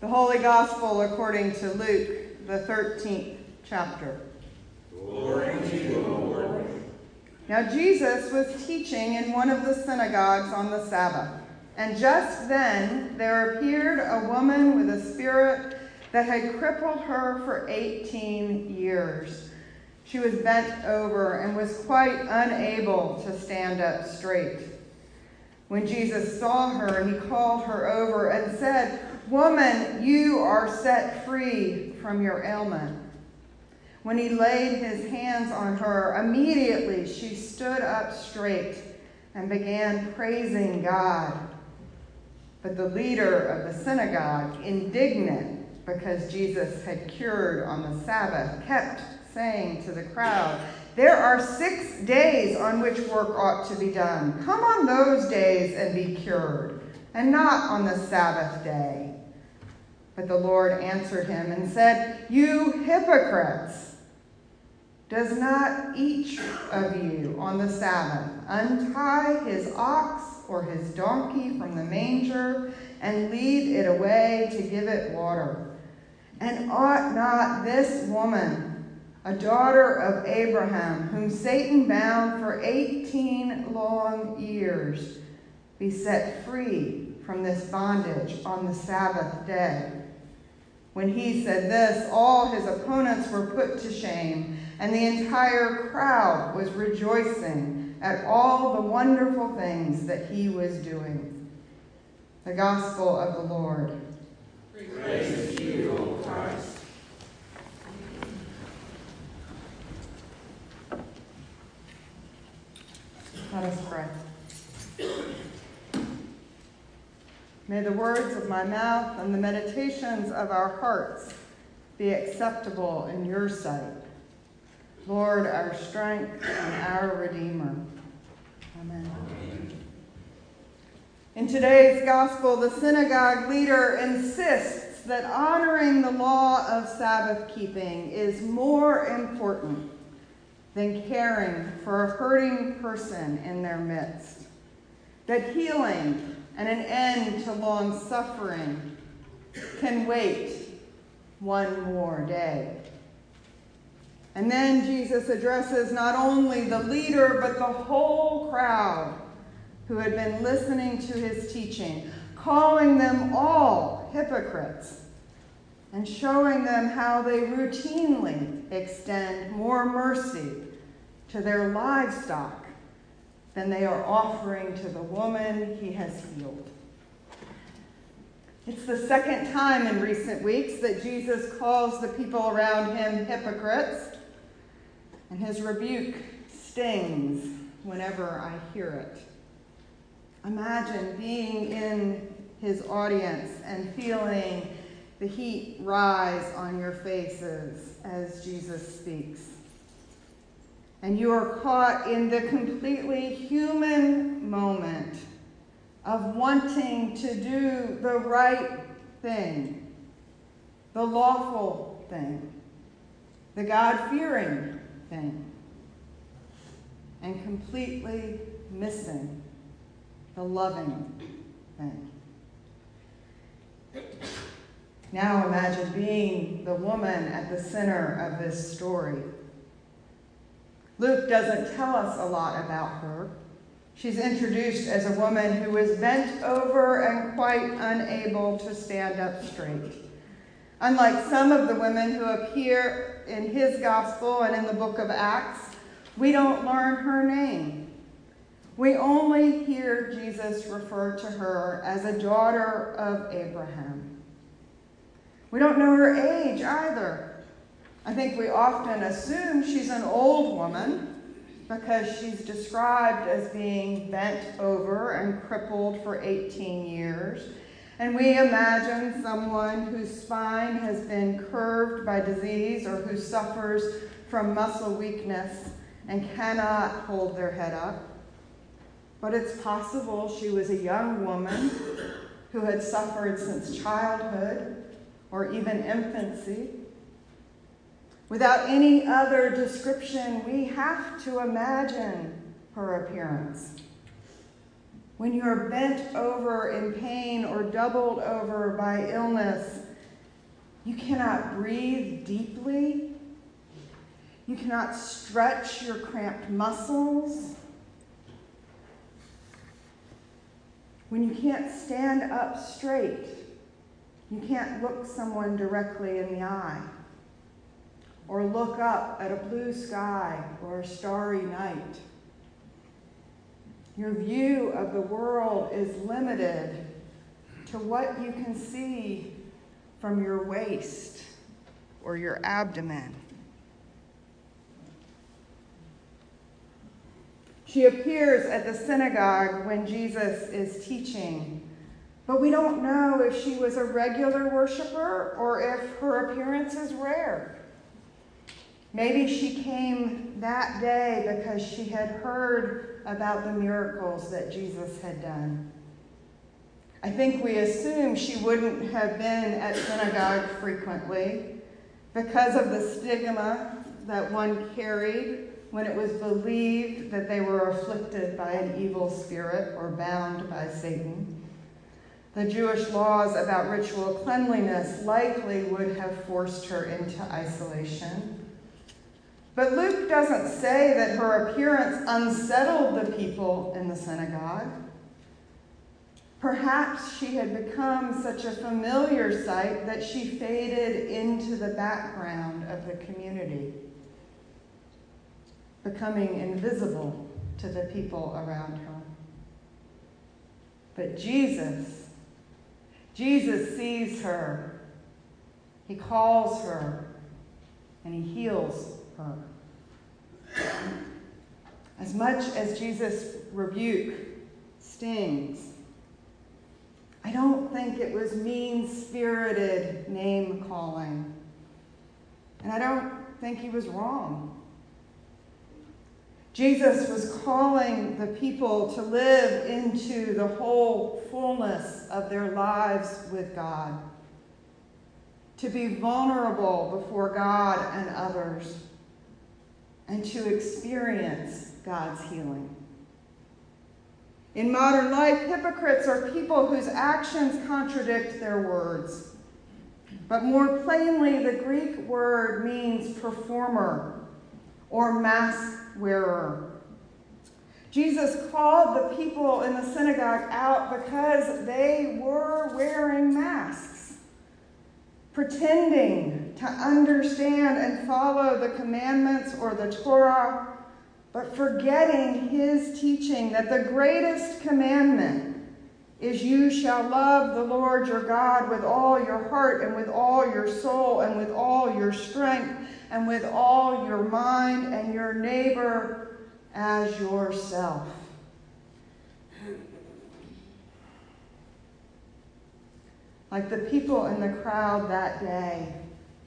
The Holy Gospel according to Luke, the 13th chapter. Glory to you, Lord. Now Jesus was teaching in one of the synagogues on the Sabbath. And just then there appeared a woman with a spirit that had crippled her for 18 years. She was bent over and was quite unable to stand up straight. When Jesus saw her, he called her over and said, Woman, you are set free from your ailment. When he laid his hands on her, immediately she stood up straight and began praising God. But the leader of the synagogue, indignant because Jesus had cured on the Sabbath, kept saying to the crowd, There are six days on which work ought to be done. Come on those days and be cured, and not on the Sabbath day. But the Lord answered him and said, You hypocrites! Does not each of you on the Sabbath untie his ox or his donkey from the manger and lead it away to give it water? And ought not this woman, a daughter of Abraham, whom Satan bound for 18 long years, be set free from this bondage on the Sabbath day? When he said this, all his opponents were put to shame, and the entire crowd was rejoicing at all the wonderful things that he was doing. The Gospel of the Lord. Praise to you, O Christ. Let us pray. May the words of my mouth and the meditations of our hearts be acceptable in your sight. Lord, our strength and our Redeemer. Amen. In today's gospel, the synagogue leader insists that honoring the law of Sabbath keeping is more important than caring for a hurting person in their midst. That healing and an end to long suffering can wait one more day. And then Jesus addresses not only the leader, but the whole crowd who had been listening to his teaching, calling them all hypocrites and showing them how they routinely extend more mercy to their livestock than they are offering to the woman he has healed. It's the second time in recent weeks that Jesus calls the people around him hypocrites, and his rebuke stings whenever I hear it. Imagine being in his audience and feeling the heat rise on your faces as Jesus speaks. And you are caught in the completely human moment of wanting to do the right thing, the lawful thing, the God fearing thing, and completely missing the loving thing. Now imagine being the woman at the center of this story. Luke doesn't tell us a lot about her. She's introduced as a woman who was bent over and quite unable to stand up straight. Unlike some of the women who appear in his gospel and in the book of Acts, we don't learn her name. We only hear Jesus refer to her as a daughter of Abraham. We don't know her age either. I think we often assume she's an old woman because she's described as being bent over and crippled for 18 years. And we imagine someone whose spine has been curved by disease or who suffers from muscle weakness and cannot hold their head up. But it's possible she was a young woman who had suffered since childhood or even infancy. Without any other description, we have to imagine her appearance. When you're bent over in pain or doubled over by illness, You cannot breathe deeply. You cannot stretch your cramped muscles. When you can't stand up straight, you can't look someone directly in the eye or look up at a blue sky or a starry night. Your view of the world is limited to what you can see from your waist or your abdomen. She appears at the synagogue when Jesus is teaching, but we don't know if she was a regular worshiper or if her appearance is rare. Maybe she came that day because she had heard about the miracles that Jesus had done. I think we assume she wouldn't have been at synagogue frequently because of the stigma that one carried when it was believed that they were afflicted by an evil spirit or bound by Satan. The Jewish laws about ritual cleanliness likely would have forced her into isolation. But Luke doesn't say that her appearance unsettled the people in the synagogue. Perhaps she had become such a familiar sight that she faded into the background of the community, becoming invisible to the people around her. But Jesus, Jesus sees her. He calls her and he heals her. As much as Jesus' rebuke stings, I don't think it was mean spirited name calling. And I don't think he was wrong. Jesus was calling the people to live into the whole fullness of their lives with God, to be vulnerable before God and others, and to experience God's healing. In modern life, hypocrites are people whose actions contradict their words. But more plainly, the Greek word means performer or mask wearer. Jesus called the people in the synagogue out because they were wearing masks, pretending to understand and follow the commandments or the Torah, but forgetting his teaching that the greatest commandment is you shall love the Lord your God with all your heart and with all your soul and with all your strength and with all your mind and your neighbor as yourself. Like the people in the crowd that day,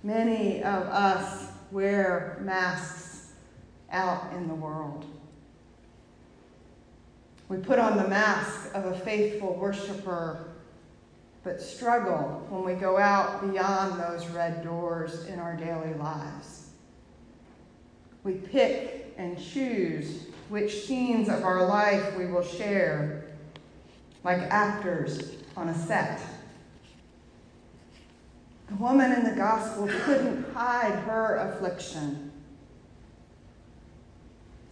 many of us wear masks out in the world. We put on the mask of a faithful worshiper, but struggle when we go out beyond those red doors in our daily lives. We pick and choose which scenes of our life we will share, like actors on a set. The woman in the gospel couldn't hide her affliction.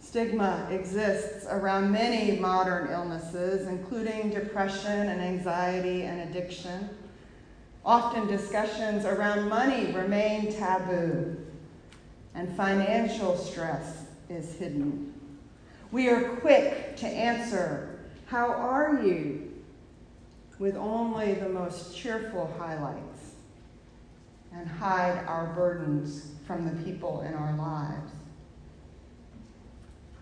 Stigma exists around many modern illnesses, including depression and anxiety and addiction. Often discussions around money remain taboo, and financial stress is hidden. We are quick to answer, How are you? with only the most cheerful highlights, and hide our burdens from the people in our lives.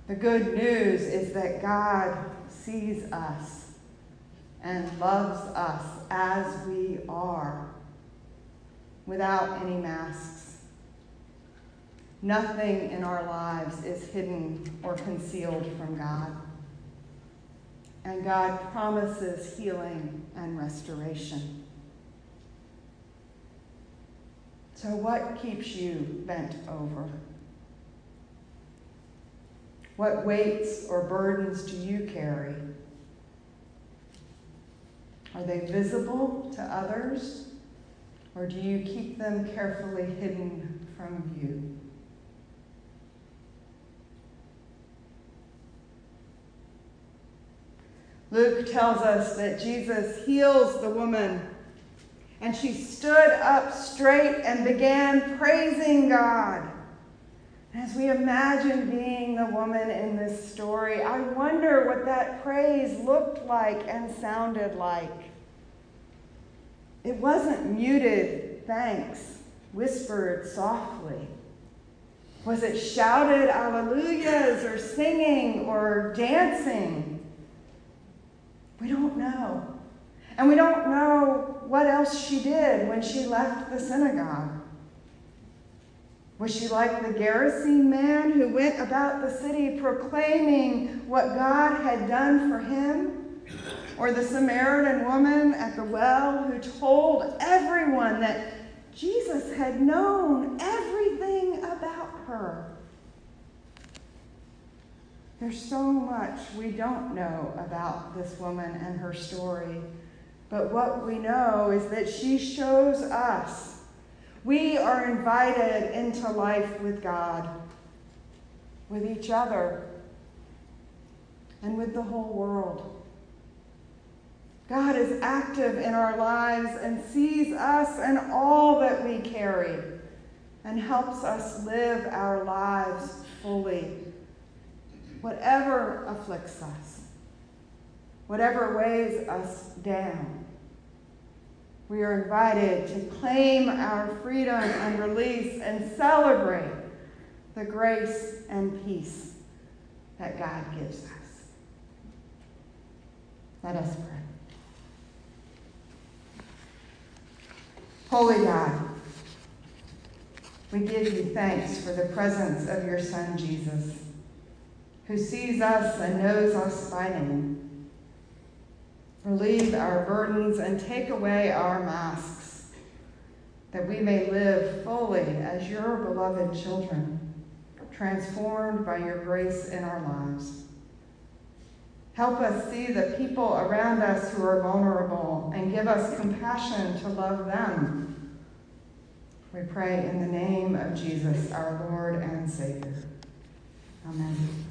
The good news is that God sees us and loves us as we are, without any masks. Nothing in our lives is hidden or concealed from God. And God promises healing and restoration. So, what keeps you bent over? What weights or burdens do you carry? Are they visible to others? Or do you keep them carefully hidden from view? Luke tells us that Jesus heals the woman, and she stood up straight and began praising God. As we imagine being the woman in this story, I wonder what that praise looked like and sounded like. It wasn't muted thanks, whispered softly. Was it shouted alleluias or singing or dancing? We don't know. And we don't know what else she did when she left the synagogue. Was she like the Gerasene man who went about the city proclaiming what God had done for him? Or the Samaritan woman at the well who told everyone that Jesus had known everything about her? There's so much we don't know about this woman and her story, but what we know is that she shows us we are invited into life with God, with each other, and with the whole world. God is active in our lives and sees us and all that we carry and helps us live our lives fully whatever afflicts us, whatever weighs us down. We are invited to claim our freedom and release and celebrate the grace and peace that God gives us. Let us pray. Holy God, we give you thanks for the presence of your Son, Jesus who sees us and knows us by name. Relieve our burdens and take away our masks, that we may live fully as your beloved children, transformed by your grace in our lives. Help us see the people around us who are vulnerable and give us compassion to love them. We pray in the name of Jesus, our Lord and Savior. Amen.